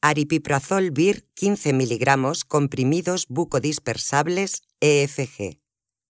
Aripiprazol VIR 15 miligramos comprimidos bucodispersables EFG.